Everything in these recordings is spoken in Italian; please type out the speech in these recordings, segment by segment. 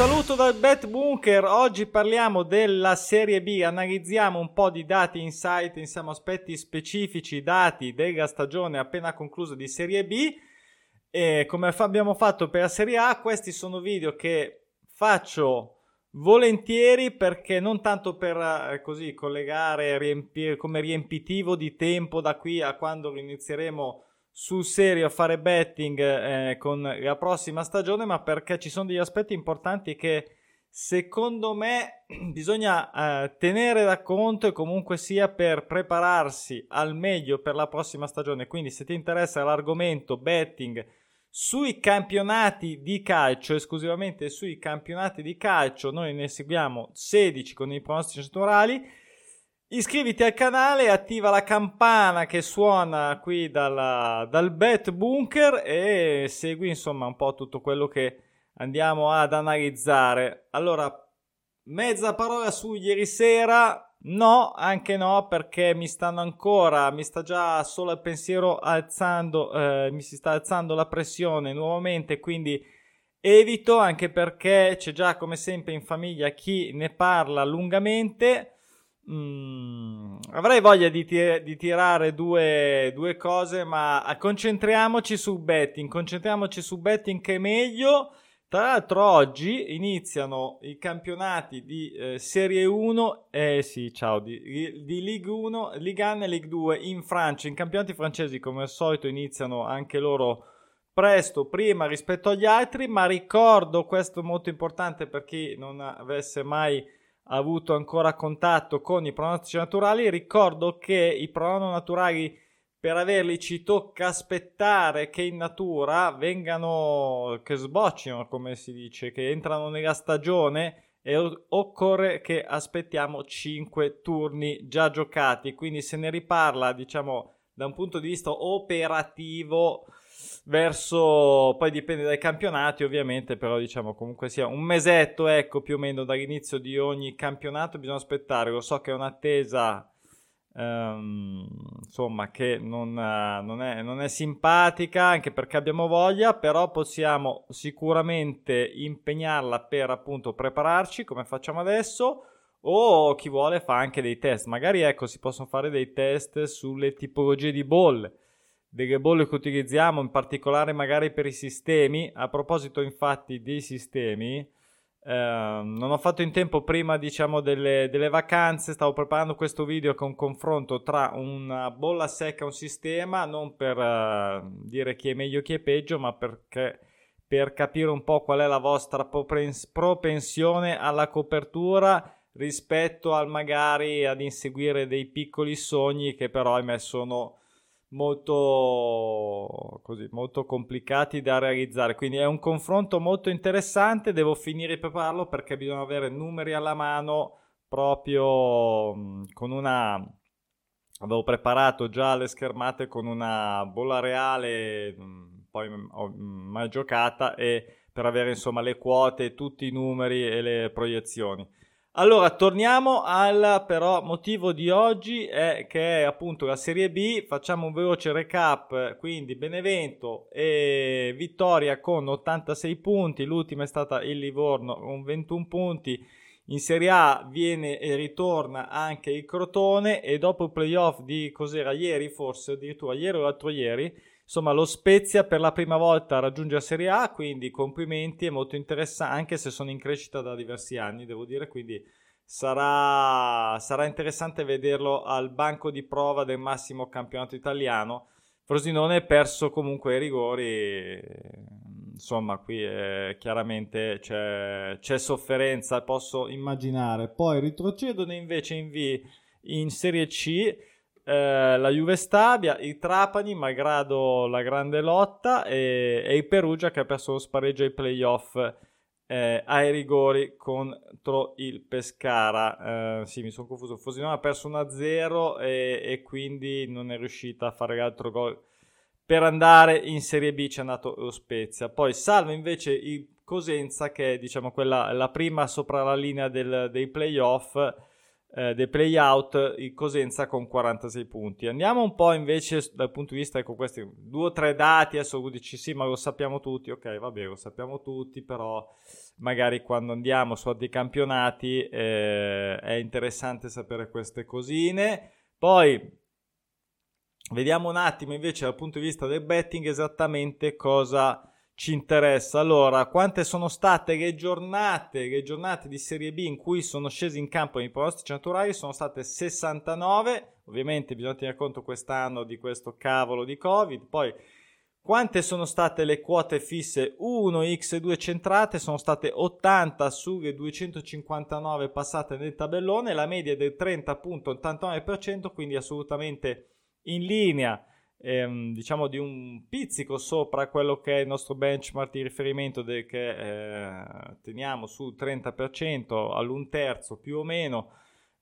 saluto dal Bet Bunker. Oggi parliamo della Serie B, analizziamo un po' di dati insight, insieme a aspetti specifici, dati della stagione appena conclusa di Serie B. E come abbiamo fatto per la Serie A, questi sono video che faccio volentieri perché non tanto per eh, così collegare riempire, come riempitivo di tempo da qui a quando inizieremo sul serio a fare betting eh, con la prossima stagione, ma perché ci sono degli aspetti importanti che secondo me bisogna eh, tenere da conto e comunque sia per prepararsi al meglio per la prossima stagione. Quindi se ti interessa l'argomento betting sui campionati di calcio, esclusivamente sui campionati di calcio, noi ne seguiamo 16 con i pronostici naturali Iscriviti al canale, attiva la campana che suona qui dalla, dal Bet Bunker e segui insomma un po' tutto quello che andiamo ad analizzare. Allora, mezza parola su ieri sera. No, anche no, perché mi stanno ancora, mi sta già solo il pensiero alzando, eh, mi si sta alzando la pressione nuovamente, quindi evito, anche perché c'è già come sempre in famiglia chi ne parla lungamente. Mm, avrei voglia di, tir- di tirare due, due, cose, ma concentriamoci su betting. Concentriamoci su betting che è meglio. Tra l'altro, oggi iniziano i campionati di eh, Serie 1, eh sì, ciao, di, di Ligue 1, Ligue 1 e Ligue 2 in Francia. I campionati francesi, come al solito, iniziano anche loro presto, prima rispetto agli altri. Ma ricordo questo molto importante per chi non avesse mai avuto ancora contatto con i pronostici naturali, ricordo che i pronostici naturali per averli ci tocca aspettare che in natura vengano, che sboccino, come si dice, che entrano nella stagione e occorre che aspettiamo 5 turni già giocati. Quindi se ne riparla, diciamo, da un punto di vista operativo verso poi dipende dai campionati ovviamente però diciamo comunque sia un mesetto ecco più o meno dall'inizio di ogni campionato bisogna aspettare. Lo so che è un'attesa um, insomma che non, uh, non, è, non è simpatica anche perché abbiamo voglia però possiamo sicuramente impegnarla per appunto prepararci come facciamo adesso o chi vuole fa anche dei test. Magari ecco si possono fare dei test sulle tipologie di bolle delle bolle che utilizziamo, in particolare magari per i sistemi. A proposito, infatti, dei sistemi, eh, non ho fatto in tempo prima, diciamo, delle, delle, vacanze. Stavo preparando questo video con un confronto tra una bolla secca e un sistema, non per uh, dire chi è meglio e chi è peggio, ma perché per capire un po' qual è la vostra propensione alla copertura rispetto al magari ad inseguire dei piccoli sogni che però ahimè sono molto, così, molto complicati da realizzare. Quindi è un confronto molto interessante. Devo finire di prepararlo perché bisogna avere numeri alla mano proprio mm, con una. Avevo preparato già le schermate con una bolla reale, mm, poi ho mai giocata e per avere insomma le quote, tutti i numeri e le proiezioni. Allora, torniamo al però motivo di oggi, è che è appunto la Serie B. Facciamo un veloce recap, quindi Benevento e Vittoria con 86 punti, l'ultima è stata il Livorno con 21 punti. In Serie A viene e ritorna anche il Crotone e dopo il playoff di cos'era ieri, forse addirittura ieri o l'altro ieri, Insomma, lo Spezia per la prima volta raggiunge la Serie A, quindi complimenti, è molto interessante, anche se sono in crescita da diversi anni, devo dire, quindi sarà, sarà interessante vederlo al banco di prova del massimo campionato italiano. Frosinone è perso comunque i rigori, insomma, qui è, chiaramente c'è, c'è, sofferenza, posso immaginare. Poi retrocedono invece in, v, in Serie C eh, la Juve Stabia, il Trapani, malgrado la grande lotta, e, e il Perugia che ha perso lo spareggio ai playoff eh, ai rigori contro il Pescara. Eh, sì, mi sono confuso. Frosinone ha perso 1-0 e, e, quindi non è riuscita a fare l'altro gol. Per andare in Serie B c'è andato lo Spezia. Poi salva invece il Cosenza, che è diciamo quella, la prima sopra la linea del, dei playoff eh, dei playout, il Cosenza con 46 punti. Andiamo un po' invece dal punto di vista, ecco questi due o tre dati, adesso dici sì ma lo sappiamo tutti, ok vabbè lo sappiamo tutti, però magari quando andiamo su altri campionati eh, è interessante sapere queste cosine. Poi vediamo un attimo invece dal punto di vista del betting esattamente cosa ci interessa. Allora, quante sono state le giornate, le giornate di Serie B in cui sono scesi in campo i pronostici naturali? Sono state 69. Ovviamente bisogna tenere conto quest'anno di questo cavolo di Covid. Poi quante sono state le quote fisse 1x2 centrate? Sono state 80 sulle 259 passate nel tabellone, la media è del 30.89%, quindi assolutamente in linea, ehm, diciamo di un pizzico sopra quello che è il nostro benchmark di riferimento del, che eh, teniamo sul 30% all'un terzo più o meno,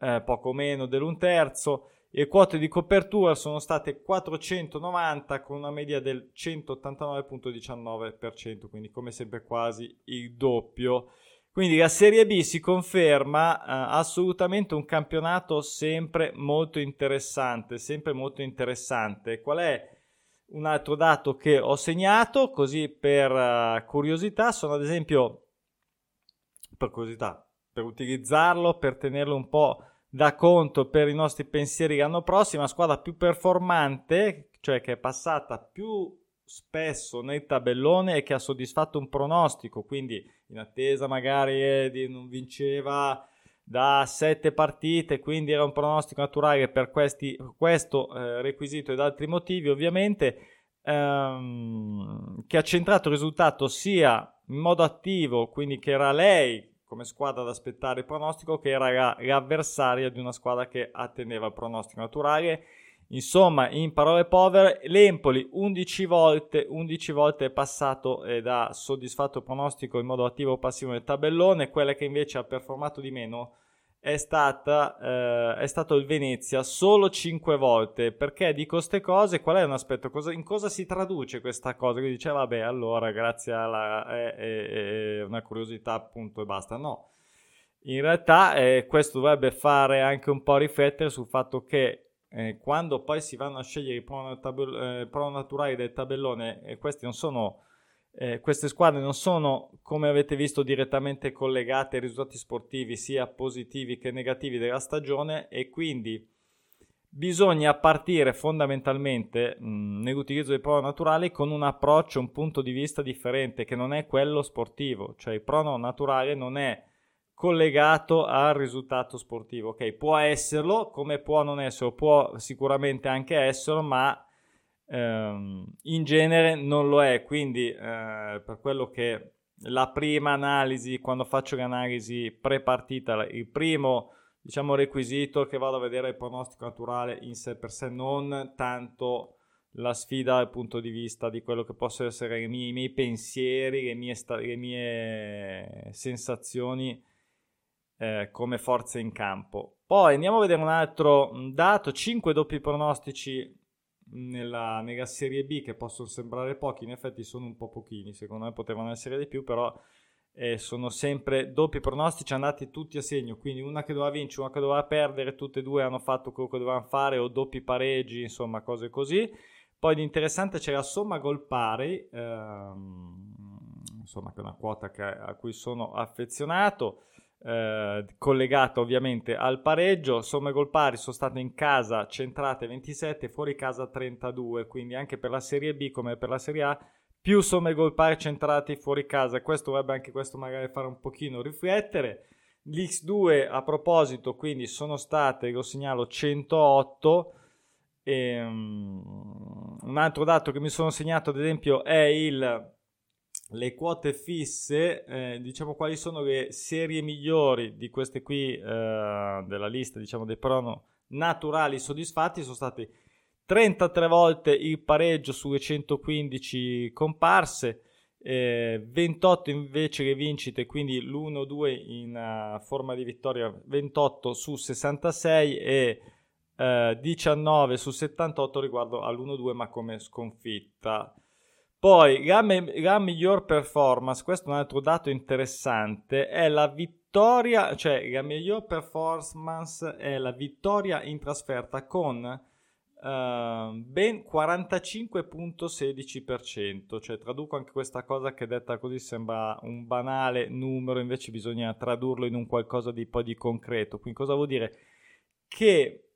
eh, poco meno dell'un terzo. Le quote di copertura sono state 490 con una media del 189.19%, quindi come sempre quasi il doppio. Quindi la Serie B si conferma eh, assolutamente un campionato sempre molto interessante, sempre molto interessante. Qual è un altro dato che ho segnato così per uh, curiosità? Sono ad esempio per curiosità, per utilizzarlo, per tenerlo un po' da conto per i nostri pensieri l'anno prossimo, la squadra più performante, cioè che è passata più spesso nel tabellone e che ha soddisfatto un pronostico, quindi in attesa magari eh, non vinceva da sette partite, quindi era un pronostico naturale per questi, questo eh, requisito ed altri motivi ovviamente, ehm, che ha centrato il risultato sia in modo attivo, quindi che era lei come squadra da aspettare il pronostico che era la, l'avversaria di una squadra che attendeva il pronostico naturale. Insomma, in parole povere, l'Empoli 11 volte, 11 volte è passato ed ha soddisfatto pronostico in modo attivo o passivo nel tabellone, quella che invece ha performato di meno è, stata, eh, è stato il Venezia solo 5 volte. Perché dico queste cose? Qual è un aspetto? Cosa, in cosa si traduce questa cosa? Quindi dice, vabbè, allora grazie è, è, è una curiosità, appunto, e basta. No. In realtà eh, questo dovrebbe fare anche un po' riflettere sul fatto che eh, quando poi si vanno a scegliere i pro, eh, pro naturali del tabellone, e non sono eh, queste squadre non sono, come avete visto, direttamente collegate ai risultati sportivi sia positivi che negativi della stagione e quindi bisogna partire fondamentalmente mh, nell'utilizzo dei prono naturali con un approccio, un punto di vista differente che non è quello sportivo, cioè il prono naturale non è collegato al risultato sportivo, ok? Può esserlo, come può non esserlo, può sicuramente anche esserlo, ma ehm, in genere non lo è, quindi eh, per quello che la prima analisi, quando faccio l'analisi pre-partita, il primo diciamo, requisito che vado a vedere il pronostico naturale in sé per sé, non tanto la sfida dal punto di vista di quello che possono essere i miei, i miei pensieri, le mie, sta- le mie sensazioni eh, come forze in campo. Poi andiamo a vedere un altro dato, 5 doppi pronostici nella, nella, Serie B che possono sembrare pochi, in effetti sono un po' pochini, secondo me potevano essere di più, però eh, sono sempre doppi pronostici andati tutti a segno, quindi una che doveva vincere, una che doveva perdere, tutte e due hanno fatto quello che dovevano fare o doppi pareggi, insomma cose così. Poi di interessante c'è la somma gol pari, ehm, insomma che è una quota che, a cui sono affezionato eh, collegata ovviamente al pareggio. Somme gol pari sono state in casa centrate 27, fuori casa 32, quindi anche per la Serie B come per la Serie A più somme gol pari centrati fuori casa. Questo dovrebbe anche questo magari fare un pochino riflettere. L'X2 a proposito, quindi sono state, lo segnalo, 108. E, um, un altro dato che mi sono segnato, ad esempio, è il le quote fisse, eh, diciamo quali sono le serie migliori di queste qui eh, della lista, diciamo dei prono naturali soddisfatti, sono stati 33 volte il pareggio sulle 115 comparse, eh, 28 invece le vincite, quindi l'1-2 in uh, forma di vittoria, 28 su 66 e uh, 19 su 78 riguardo all'1-2 ma come sconfitta. Poi la, me- la, miglior performance, questo è un altro dato interessante, è la vittoria, cioè la miglior performance è la vittoria in trasferta con uh, ben 45.16%, cioè traduco anche questa cosa che detta così sembra un banale numero, invece bisogna tradurlo in un qualcosa di poi di concreto. Quindi cosa vuol dire? Che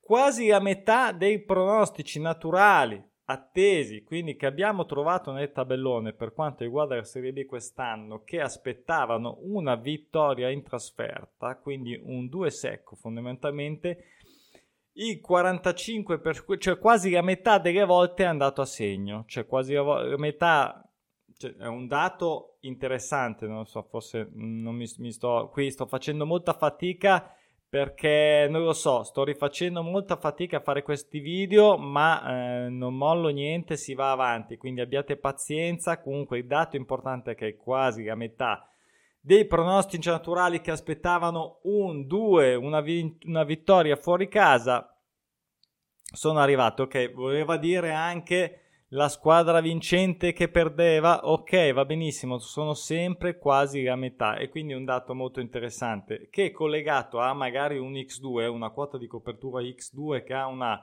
quasi la metà dei pronostici naturali attesi, quindi che abbiamo trovato nel tabellone per quanto riguarda la Serie B quest'anno, che aspettavano una vittoria in trasferta, quindi un 2 secco fondamentalmente, il 45%, per, cioè quasi la metà delle volte è andato a segno, cioè quasi la, metà, cioè è un dato interessante, non so, forse non mi, mi sto, qui sto facendo molta fatica perché non lo so, sto rifacendo molta fatica a fare questi video, ma eh, non mollo niente, si va avanti, quindi abbiate pazienza. Comunque il dato importante è che quasi la metà dei pronostici naturali che aspettavano un 2, una, vi- una vittoria fuori casa sono arrivati. Ok, voleva dire anche la squadra vincente che perdeva, ok, va benissimo, sono sempre quasi a metà e quindi un dato molto interessante che è collegato a magari un X2, una quota di copertura X2 che ha un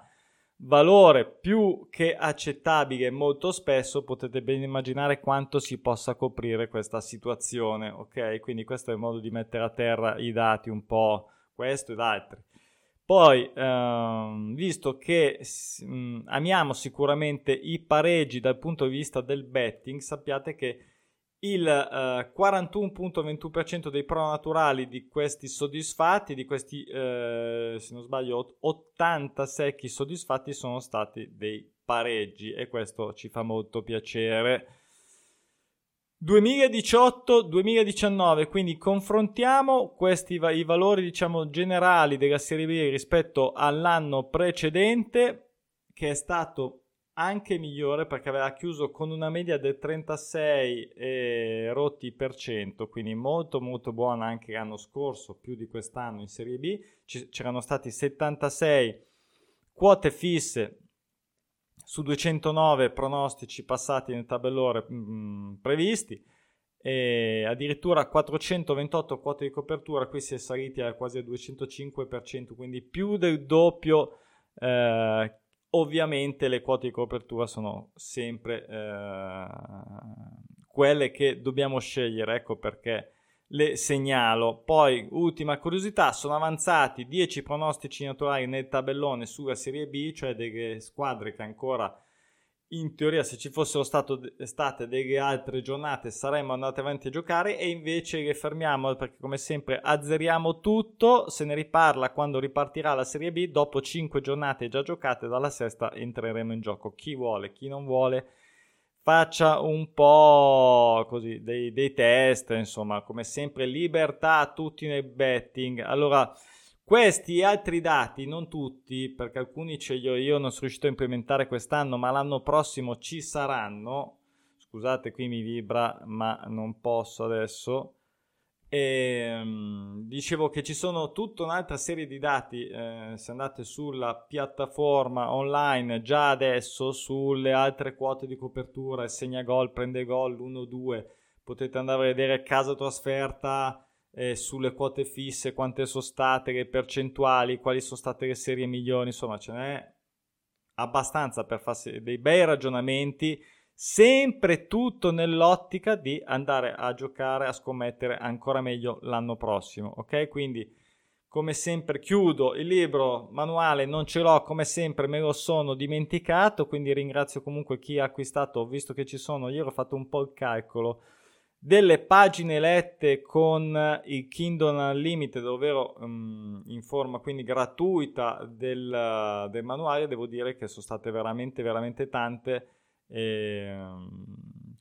valore più che accettabile molto spesso, potete ben immaginare quanto si possa coprire questa situazione, ok? Quindi questo è il modo di mettere a terra i dati un po' questo ed altri. Poi, ehm, visto che mh, amiamo sicuramente i pareggi dal punto di vista del betting, sappiate che il eh, 41.21% dei pro naturali di questi soddisfatti, di questi, eh, se non sbaglio, 80 secchi soddisfatti sono stati dei pareggi e questo ci fa molto piacere. 2018-2019, quindi confrontiamo questi i valori diciamo generali della Serie B rispetto all'anno precedente che è stato anche migliore perché aveva chiuso con una media del 36 e rotti per cento, quindi molto molto buona anche l'anno scorso, più di quest'anno in Serie B, C- c'erano stati 76 quote fisse su 209 pronostici passati nel tabellone mh, mm, previsti e addirittura 428 quote di copertura, qui si è saliti a quasi al 205%, quindi più del doppio. Eh, ovviamente le quote di copertura sono sempre eh, quelle che dobbiamo scegliere, ecco perché le segnalo. Poi, ultima curiosità, sono avanzati 10 pronostici naturali nel tabellone sulla Serie B, cioè delle squadre che ancora in teoria se ci fossero stato, state delle altre giornate saremmo andati avanti a giocare. E invece le fermiamo perché come sempre azzeriamo tutto, se ne riparla quando ripartirà la Serie B, dopo 5 giornate già giocate dalla sesta entreremo in gioco, chi vuole, chi non vuole faccia un po' così dei, dei test, insomma, come sempre libertà a tutti nel betting. Allora, questi altri dati, non tutti, perché alcuni ce li ho io, non sono riuscito a implementare quest'anno, ma l'anno prossimo ci saranno. Scusate, qui mi vibra, ma non posso adesso. E, um, dicevo che ci sono tutta un'altra serie di dati eh, se andate sulla piattaforma online già adesso sulle altre quote di copertura segna gol prende gol 1-2 potete andare a vedere casa trasferta eh, sulle quote fisse quante sono state le percentuali quali sono state le serie migliori insomma ce n'è abbastanza per fare dei bei ragionamenti sempre tutto nell'ottica di andare a giocare, a scommettere ancora meglio l'anno prossimo, ok? Quindi come sempre chiudo il libro manuale, non ce l'ho come sempre, me lo sono dimenticato, quindi ringrazio comunque chi ha acquistato, visto che ci sono, ieri ho fatto un po' il calcolo delle pagine lette con il Kindle Unlimited, ovvero um, in forma quindi gratuita del, del manuale, devo dire che sono state veramente veramente tante e, ehm,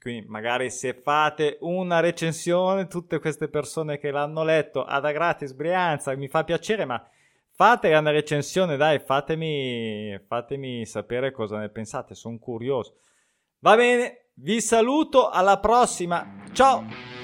quindi magari se fate una recensione, tutte queste persone che l'hanno letto ad a gratis Brianza, mi fa piacere, ma fate una recensione, dai, fatemi, fatemi sapere cosa ne pensate, sono curioso. Va bene, vi saluto, alla prossima, ciao!